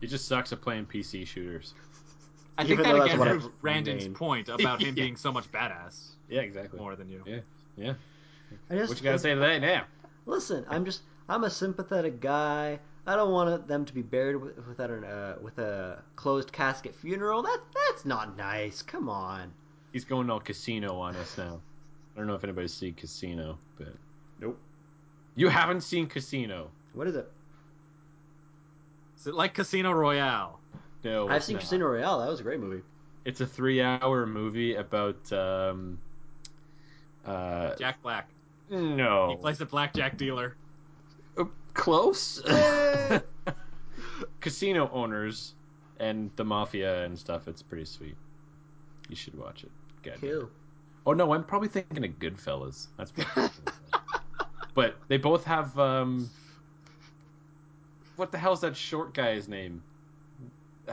He just sucks at playing PC shooters. I think that again what I proves Brandon's main- point about him Yeah. being so much badass Yeah, exactly. more than you. Yeah, yeah. I just What you gotta say to that now? Listen, I'm just I'm a sympathetic guy. I don't want them to be buried with, without an uh, with a closed casket funeral. That that's not nice. Come on. He's going all casino on us now. I don't know if anybody's seen Casino, but Nope. you haven't seen Casino. What is it? Is it like Casino Royale? No, I've it's seen not. Casino Royale. That was a great movie. It's a three-hour movie about um, uh, Jack Black. no, He plays a blackjack dealer. Close. Casino owners and the mafia and stuff. It's pretty sweet. You should watch it. God. Cool. Oh no, I'm probably thinking of Goodfellas. That's what I'm thinking of. but they both have um. What the hell's that short guy's name?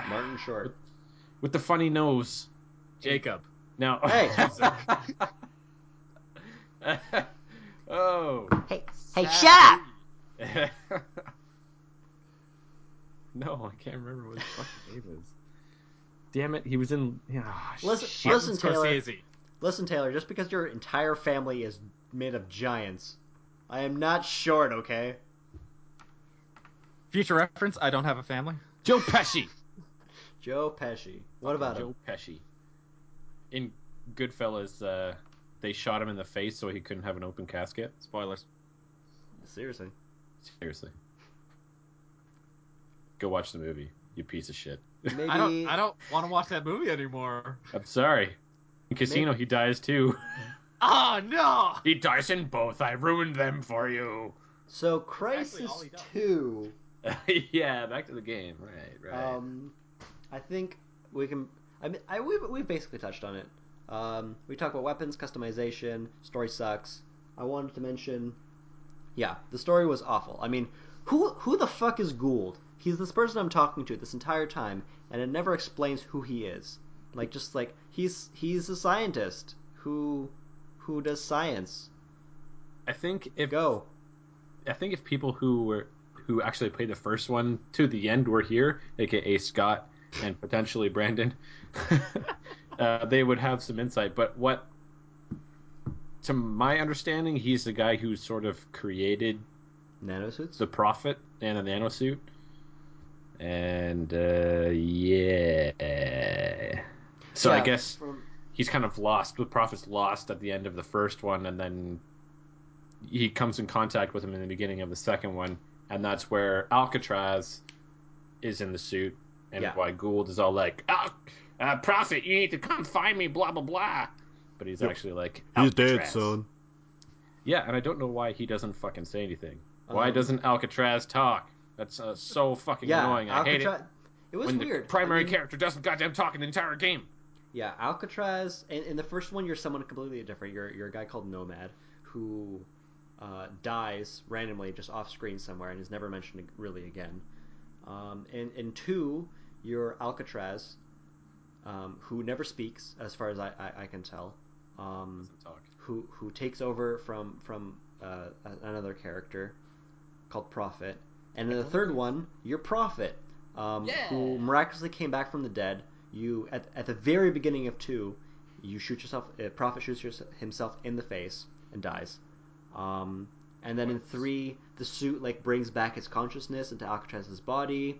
Martin Short. With the funny nose. Jacob. Now. Hey. oh. Hey, hey, shut up! no, I can't remember what his fucking name is. Damn it, he was in. Yeah, oh, Listen, shit. listen, Taylor. Scorsese. Listen, Taylor. Just because your entire family is made of giants, I am not short. Okay. Future reference, I don't have a family. Joe Pesci. Joe Pesci. What about Joe him? Pesci. In Goodfellas, uh, they shot him in the face so he couldn't have an open casket. Spoilers. Seriously. Seriously. Go watch the movie, you piece of shit. Maybe. I don't I don't want to watch that movie anymore. I'm sorry. In Casino, he dies too. Oh no! he dies in both. I ruined them for you. So Crysis he. Two. yeah, back to the game. Right, right. Um, I think we can. I mean, I we we've basically touched on it. Um, we talked about weapons customization. Story sucks. I wanted to mention. Yeah, the story was awful. I mean, who who the fuck is Gould? He's this person I'm talking to this entire time, and it never explains who he is. Like, just like he's he's a scientist who who does science. I think if Go. I think if people who were who actually played the first one to the end were here, aka Scott and potentially Brandon, uh, they would have some insight. But what, to my understanding, he's the guy who sort of created Nanosuits. the Prophet and the nanosuit. And uh, yeah, so I guess from- he's kind of lost. The Prophet's lost at the end of the first one, and then he comes in contact with him in the beginning of the second one, and that's where Alcatraz is in the suit, and Yeah. why Gould is all like, "Oh, uh, Prophet, you need to come find me," blah blah blah. But he's Yep. actually like, He's dead, "Alcatraz." son. Yeah, and I don't know why he doesn't fucking say anything. Why Um, doesn't Alcatraz talk? That's uh, so fucking Yeah, annoying. I hate it It was when weird. the primary I mean, character doesn't goddamn talk in the entire game. Yeah, Alcatraz. In, in the first one, you're someone completely different. You're you're a guy called Nomad who uh, dies randomly just off screen somewhere and is never mentioned really again. Um, in in two, you're Alcatraz, um, who never speaks, as far as I, I, I can tell. Um, talk. who who takes over from from uh, another character called Prophet, and in the third one, you're Prophet, um, who miraculously came back from the dead. You at at the very beginning of two, you shoot yourself. Uh, Prophet shoots yours- himself in the face and dies. Um, and then in three, the suit like brings back his consciousness into Alcatraz's body.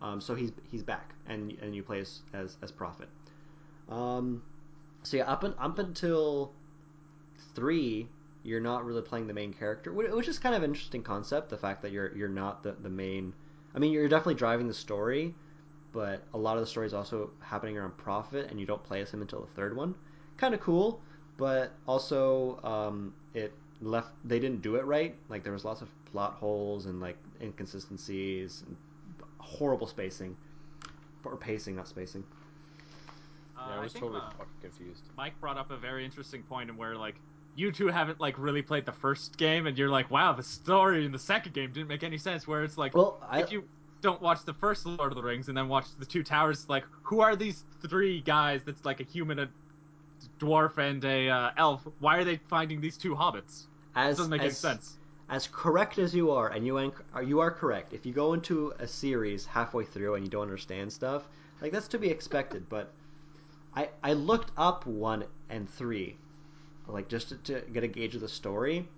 Um, so he's he's back, and and you play as as, as Prophet. Um, so yeah, up un, up until three, you're not really playing the main character, wh- which is kind of an interesting concept. The fact that you're you're not the, the main. I mean, you're definitely driving the story, but a lot of the story is also happening around Prophet, and you don't play as him until the third one. Kind of cool, but also um, it left. They didn't do it right. Like there was lots of plot holes and like inconsistencies, and horrible spacing, or pacing, not spacing. Uh, yeah, I was think, totally uh, fucking confused. Mike brought up a very interesting point in where like you two haven't like really played the first game, and you're like, wow, the story in the second game didn't make any sense. Where it's like, Well, I, if you don't watch the first Lord of the Rings and then watch the two towers, like who are these three guys? That's like a human, a dwarf, and a uh, elf. Why are they finding these two hobbits? It as doesn't make as, any sense. as correct as you are, and you are you are correct. If you go into a series halfway through and you don't understand stuff, like that's to be expected. But I I looked up one and three, like just to, to get a gauge of the story,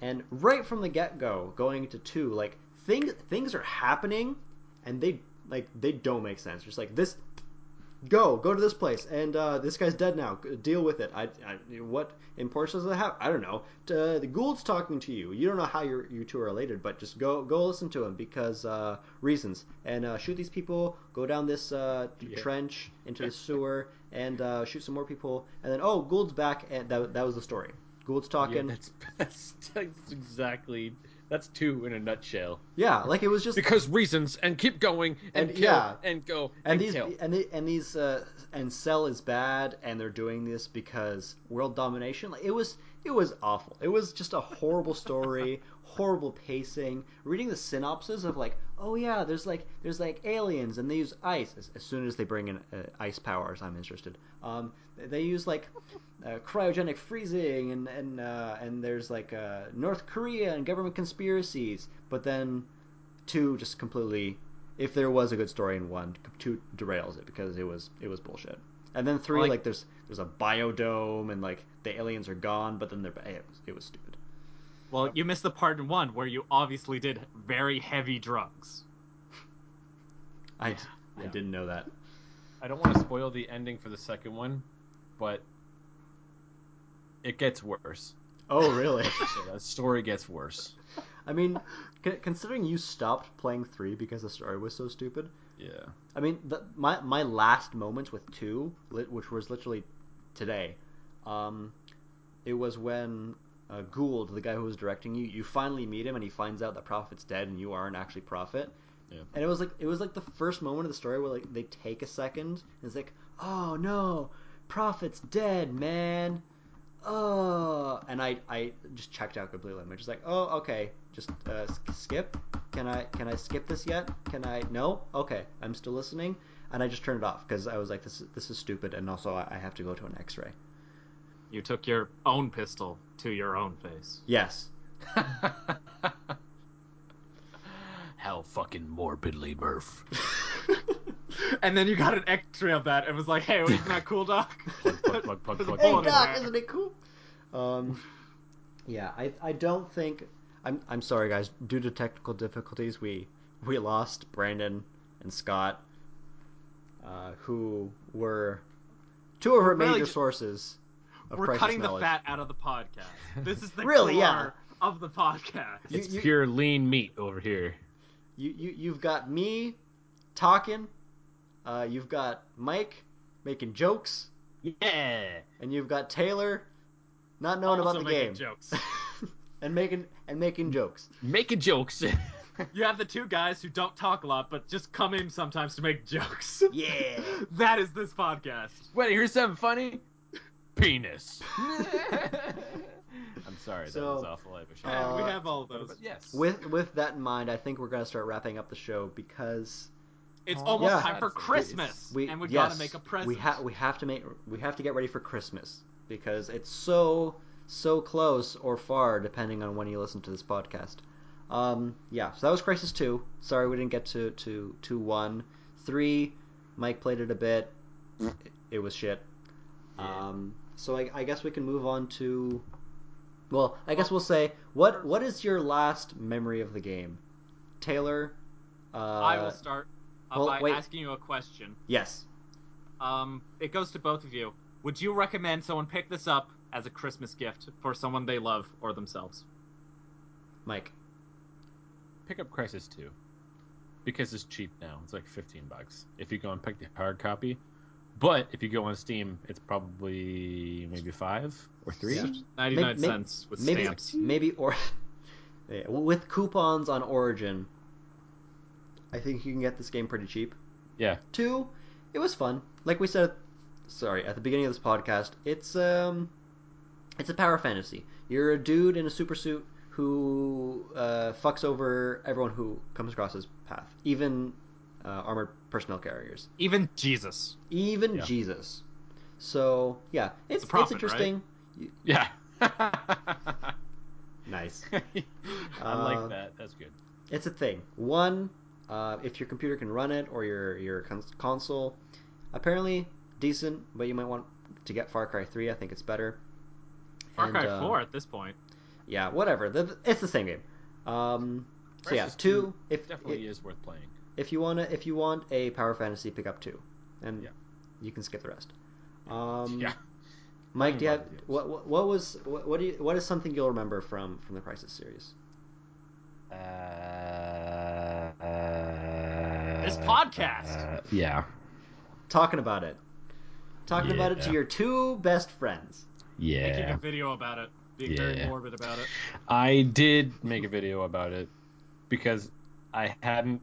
and right from the get go, going to two, like things things are happening, and they like they don't make sense. Just like this. Go, go to this place, and uh, this guy's dead now. Deal with it. I, I what importance does it have? I don't know. Uh, the Gould's talking to you. You don't know how you you two are related, but just go go listen to him because uh, reasons. And uh, shoot these people. Go down this uh, Yeah. trench into the sewer and uh, shoot some more people. And then oh, Gould's back, and that that was the story. Gould's talking. Yeah, that's, that's that's exactly that's two in a nutshell. Yeah, like it was just Because reasons and keep going and, And- kill yeah. and go and and, these kill. and the, and these uh, and Cell is bad, and they're doing this because world domination. Like it was, it was awful. It was just a horrible story, horrible pacing. Reading the synopsis of like, oh yeah, there's like there's like aliens, and they use ice. As, as soon as they bring in uh, ice powers, I'm interested. Um, they use like uh, cryogenic freezing, and and uh, and there's like uh, North Korea and government conspiracies. But then two just completely if there was a good story in one, two derails it because it was it was bullshit. And then three, Like- like, there's there's a biodome and like the aliens are gone, but then they're it was, it was stupid. Well, you missed the part in one where you obviously did very heavy drugs. I I didn't know that. I don't want to spoil the ending for the second one, but it gets worse. Oh really? So that story gets worse. I mean, c- considering you stopped playing three because the story was so stupid. Yeah. I mean, the, my my last moments with two, which was literally today, um, it was when uh, Gould, the guy who was directing you, you finally meet him and he finds out that Prophet's dead and you aren't actually Prophet. Yeah. And it was like it was like the first moment of the story where like they take a second and it's like, oh no, Prophet's dead, man. Oh, and I I just checked out completely. I'm just like, oh okay, just uh, skip. Can I can I skip this yet? Can I? No. Okay, I'm still listening, and I just turned it off because I was like, this is, this is stupid, and also I, I have to go to an X-ray. You took your own pistol to your own face. Yes. How fucking morbidly, Murph. and then you got an X-ray of that and was like, "Hey, isn't that cool, Doc?" Plug, plug, plug, plug, There's a plug. Hey bullet in Doc, there. isn't it cool? Um, yeah, I I don't think I'm I'm sorry guys. Due to technical difficulties, we we lost Brandon and Scott, uh, who were two of our Really major ju- sources. Of We're crisis cutting the fat out of the podcast. This is the Really, core yeah. of the podcast. You- It's you- pure lean meat over here. You you you've got me talking. Uh, you've got Mike making jokes, Yeah. and you've got Taylor not knowing Also about the making game. jokes. and making and making jokes. Making jokes. You have the two guys who don't talk a lot, but just come in sometimes to make jokes. Yeah. that is this podcast. Wait, here's something funny. Penis. I'm sorry, that So, was awful. I have a show. Yeah, we Uh, have all those. Yes. With with that in mind, I think we're gonna start wrapping up the show because It's Oh, almost yeah. time for Christmas, we and we yes, gotta make a present. We have we have to make we have to get ready for Christmas because it's so so close or far depending on when you listen to this podcast. Um, yeah, so that was Crysis Two. Sorry we didn't get to to to one, three. Mike played it a bit. It, it was shit. Um, so I, I guess we can move on to. Well, I guess we'll say what what is your last memory of the game, Taylor? Uh, I will start uh, well, by wait. asking you a question. Yes. Um, it goes to both of you. Would you recommend someone pick this up as a Christmas gift for someone they love or themselves? Mike. pick up Crysis 2 because it's cheap now. It's like 15 bucks if you go and pick the hard copy. But if you go on Steam, it's probably maybe 5 or 3. Yeah. Ninety-nine May- may- cents with maybe stamps. maybe or yeah, with coupons on Origin. I think you can get this game pretty cheap. Yeah. Two, it was fun. Like we said, sorry at the beginning of this podcast, it's um, it's a power fantasy. You're a dude in a super suit who uh, fucks over everyone who comes across his path, even uh, armored personnel carriers, Even Jesus. even Yeah. Jesus. So yeah, it's a prophet, it's interesting. Yeah. Nice. I Uh, like that. That's good. It's a thing. One, uh, if your computer can run it or your your cons- console, apparently decent, but you might want to get Far Cry Three. I think it's better. Far And, Cry uh, 4 at this point. Yeah, whatever. The, it's the same game. Um, so yeah, two. If Definitely if, is worth playing. If you want to, if you want a power fantasy, pick up two, and Yeah. you can skip the rest. Um, Yeah. Mike, do you have Playing by the what, what? What was what? What do you? What is something you'll remember from from the Crysis series? Uh, This podcast. uh, yeah. Talking about it. Talking about it to your two best friends. Yeah. Making a video about it. Being very morbid about it. I did make a video about it because I hadn't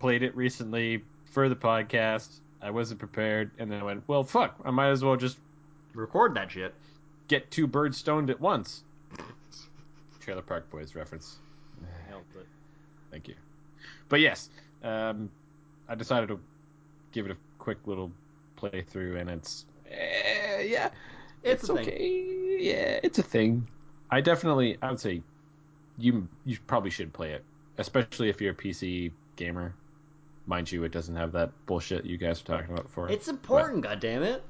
played it recently for the podcast. I wasn't prepared, and then I went, "Well, fuck! I might as well just Record that shit. get two birds stoned at once." Trailer Park Boys reference. Thank you. But yes, um, I decided to give it a quick little playthrough, and it's eh, yeah, It's it's, a thing. okay. Yeah, it's a thing. I definitely, I would say, you you probably should play it, especially if you're a PC gamer. Mind you, it doesn't have that bullshit you guys were talking about before. It's important, goddammit.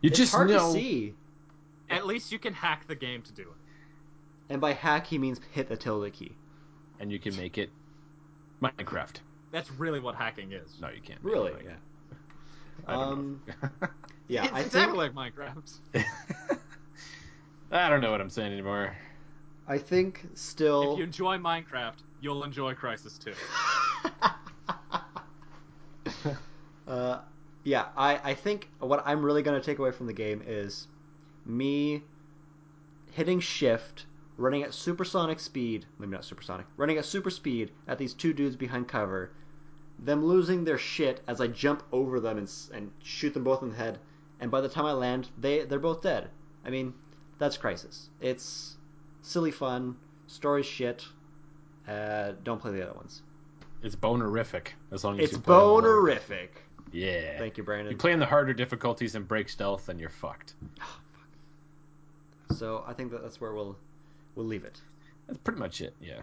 you It's just hard know. to see. At least you can hack the game to do it. And by hack, he means hit the tilde key. and you can make it Minecraft. That's really what hacking is. No, you can't. Really? Minecraft. Yeah. I Um. Yeah, it's I exactly think like Minecraft. I don't know what I'm saying anymore. I think still. If you enjoy Minecraft, you'll enjoy Crysis 2. Uh, yeah, I, I think what I'm really going to take away from the game is me hitting shift, running at supersonic speed, maybe not supersonic, running at super speed at these two dudes behind cover, them losing their shit as I jump over them and, and shoot them both in the head, and by the time I land, they, they're both dead. I mean, that's Crysis. It's silly fun, story shit. Uh, don't play the other ones. It's bonerific as long as It's you play on the bonerific. Yeah. Thank you, Brandon. You play in the harder difficulties and break stealth, and you're fucked. Oh, fuck. So I think that that's where we'll we'll leave it. That's pretty much it. Yeah.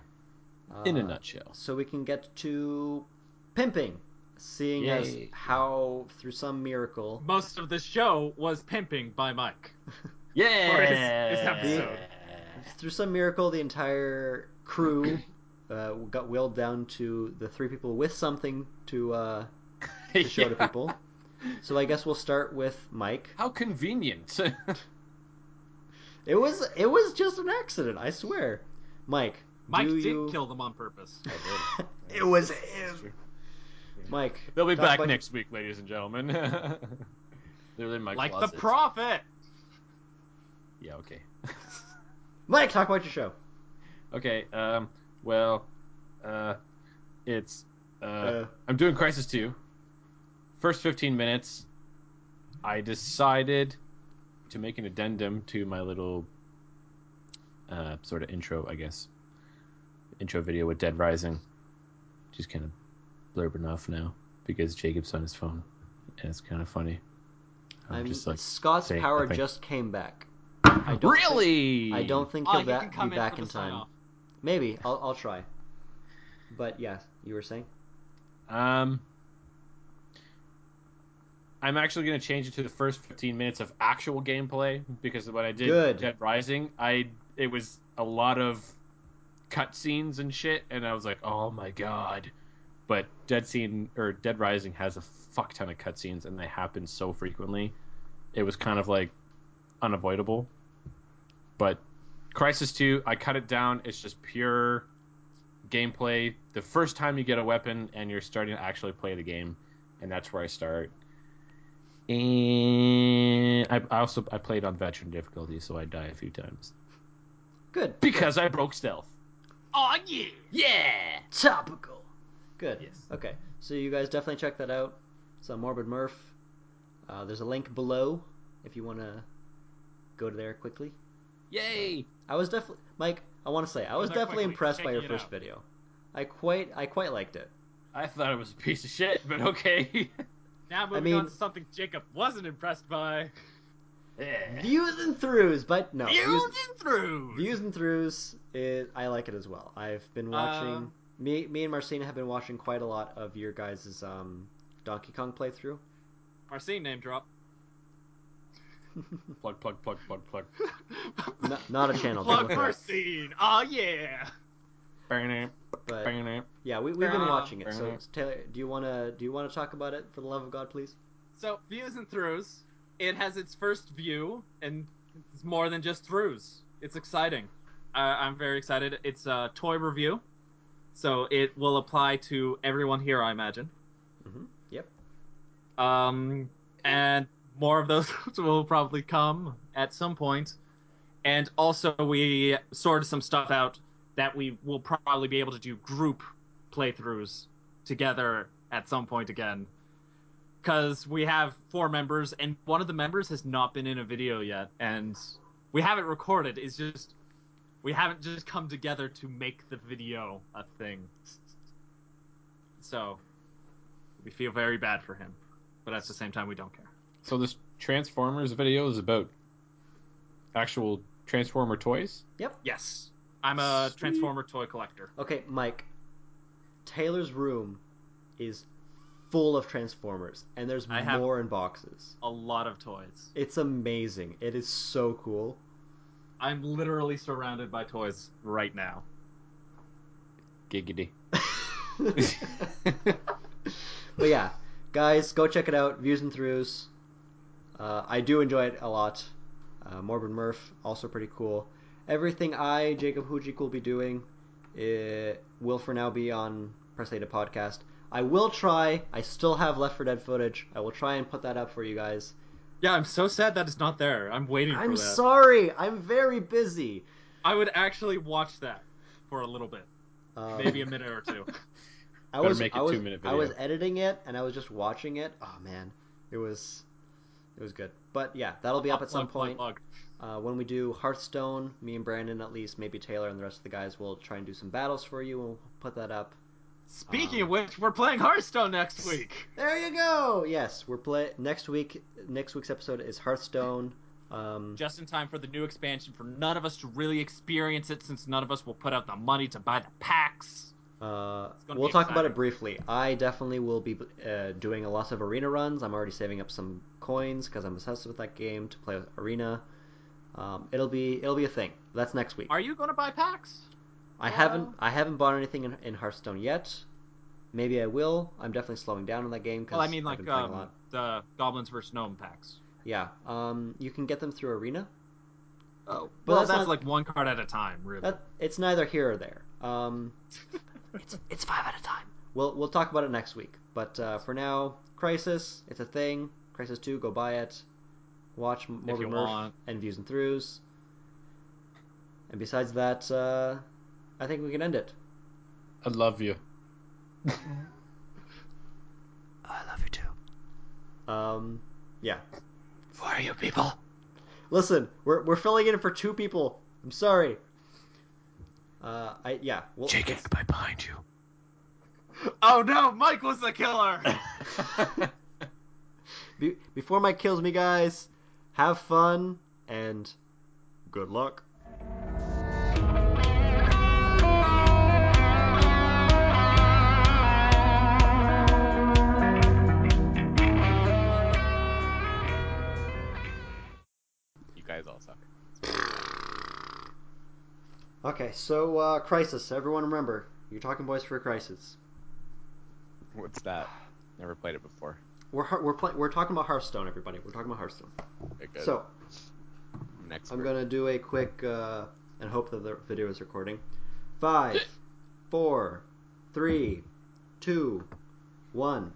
In a Uh, nutshell. So we can get to pimping, seeing as how through some miracle Most of the show was pimping by Mike. Yeah. his episode. through some miracle the entire crew uh, got willed down to the three people with something to uh, to show to people. So I guess we'll start with Mike. How convenient. It was it was just an accident, I swear. Mike, Mike did you... kill them on purpose. it was him. Mike, They'll be back about- next week, ladies and gentlemen. They're in my like closet. the prophet. Yeah, okay. Mike, talk about your show. Okay. Um. Well, uh, it's uh, Uh, I'm doing Crysis 2. First 15 minutes, I decided to make an addendum to my little uh, sort of intro, I guess. Intro video with Dead Rising. Just kind of blurbing off now because Jacob's on his phone. And it's kind of funny. I'm, I'm just like, Scott's saying power just came back. I don't think- really? I don't think Oh, he'll you ba- can be back in time. sign-off. Maybe I'll I'll try. But yeah, you were saying. Um, I'm actually going to change it to the first 15 minutes of actual gameplay because when I did Good. Dead Rising, I it was a lot of cutscenes and shit, and I was like, oh my god. But Dead Scene or Dead Rising has a fuck ton of cutscenes, and they happen so frequently. It was kind of like unavoidable. But Crysis 2, I cut it down. It's just pure gameplay. The first time you get a weapon and you're starting to actually play the game, and that's where I start. And I, I also I played on veteran difficulty, so I die a few times Good. because I broke stealth. Oh yeah. Yeah. Topical. Good. Yes. Okay. So you guys definitely check that out. It's on Morbid Murph. Uh, there's a link below if you want to go to there quickly. Yay. I was definitely Mike. I want to say I was there definitely impressed by your first out. video. I quite I quite liked it. I thought it was a piece of shit, but okay. Now moving mean- on to something Jacob wasn't impressed by. yeah. Views and throughs, but no. Views Views, and throughs. views and throughs. Is, I like it as well. I've been watching. Um, me me and Marcina have been watching quite a lot of your guys' um, Donkey Kong playthrough. Marcine name drop. Plug plug plug plug plug. No, not a channel. Plug look. Marcine. Oh yeah. Bang, But bang, yeah, we, we've been watching it. So Taylor, do you wanna do you wanna talk about it for the love of God, please? So views and throughs. It has its first view, and it's more than just throughs. It's exciting. Uh, I'm very excited. It's a toy review, so it will apply to everyone here, I imagine. Mm-hmm. Yep. Um, and more of those will probably come at some point. And also, we sorted some stuff out that we will probably be able to do group playthroughs together at some point again. Because we have four members, and one of the members has not been in a video yet, and we haven't recorded. It's just we haven't just come together to make the video a thing. So we feel very bad for him, but at the same time, we don't care. So this Transformers video is about actual Transformer toys. Yep. Yes, I'm a Sweet. Transformer toy collector. Okay, Mike. Taylor's room is full of Transformers, and there's I have- more in boxes. A lot of toys. It's amazing. It is so cool. I'm literally surrounded by toys right now. Giggity. but yeah, guys, go check it out. Views and throughs. Uh, I do enjoy it a lot. Uh, Morbid Murph also pretty cool. Everything I Jacob Hujik will be doing it will for now be on Press A to podcast. I will try. I still have Left 4 Dead footage. I will try and put that up for you guys. Yeah, I'm so sad that it's not there. I'm waiting I'm for that. sorry. I'm very busy. I would actually watch that for a little bit, Um, maybe a minute or two. I was make a I was, two-minute I was editing it and I was just watching it. Oh man, it was it was good. But yeah, that'll be up at some Plug, plug, point. plug. Uh, when we do Hearthstone, me and Brandon at least, maybe Taylor and the rest of the guys will try and do some battles for you. We'll put that up. Speaking Um, of which, we're playing Hearthstone next week. There you go. Yes, we're play next week. Next week's episode is Hearthstone. Um, Just in time for the new expansion for none of us to really experience it, since none of us will put out the money to buy the packs. Uh, we'll be talk about it briefly. I definitely will be uh, doing a lot of arena runs. I'm already saving up some coins because I'm obsessed with that game to play with arena. Um, it'll be it'll be a thing. That's next week. Are you going to buy packs? I uh, haven't I haven't bought anything in, in Hearthstone yet. Maybe I will. I'm definitely slowing down on that game because Well, I mean, like um, the Goblins vs Gnome packs. Yeah. Um, you can get them through arena. Oh, But well, that's that's, not- like one card at a time, really. That it's neither here or there. Um, it's it's five at a time. We'll we'll talk about it next week. But uh, for now, Crysis, it's a thing. Crysis Two, go buy it. Watch Morbid you Murph want. and Views and Throughs. And besides that, uh, I think we can end it. I love you. I love you too. Um, yeah. Who are you people? Listen, we're we're filling in for two people. I'm sorry. Uh, I yeah. Well, Jacob, it's- right behind you. Oh no, Mike was the killer. Be- before Mike kills me, guys, have fun and good luck. You guys all suck. Okay, so uh, Crysis. Everyone remember, you're talking boys for a Crisis. What's that? Never played it before. We're we're playing. We're talking about Hearthstone, everybody. We're talking about Hearthstone. Okay. So next. I'm gonna do a quick uh, and hope that the video is recording. Five, four, three, two, one.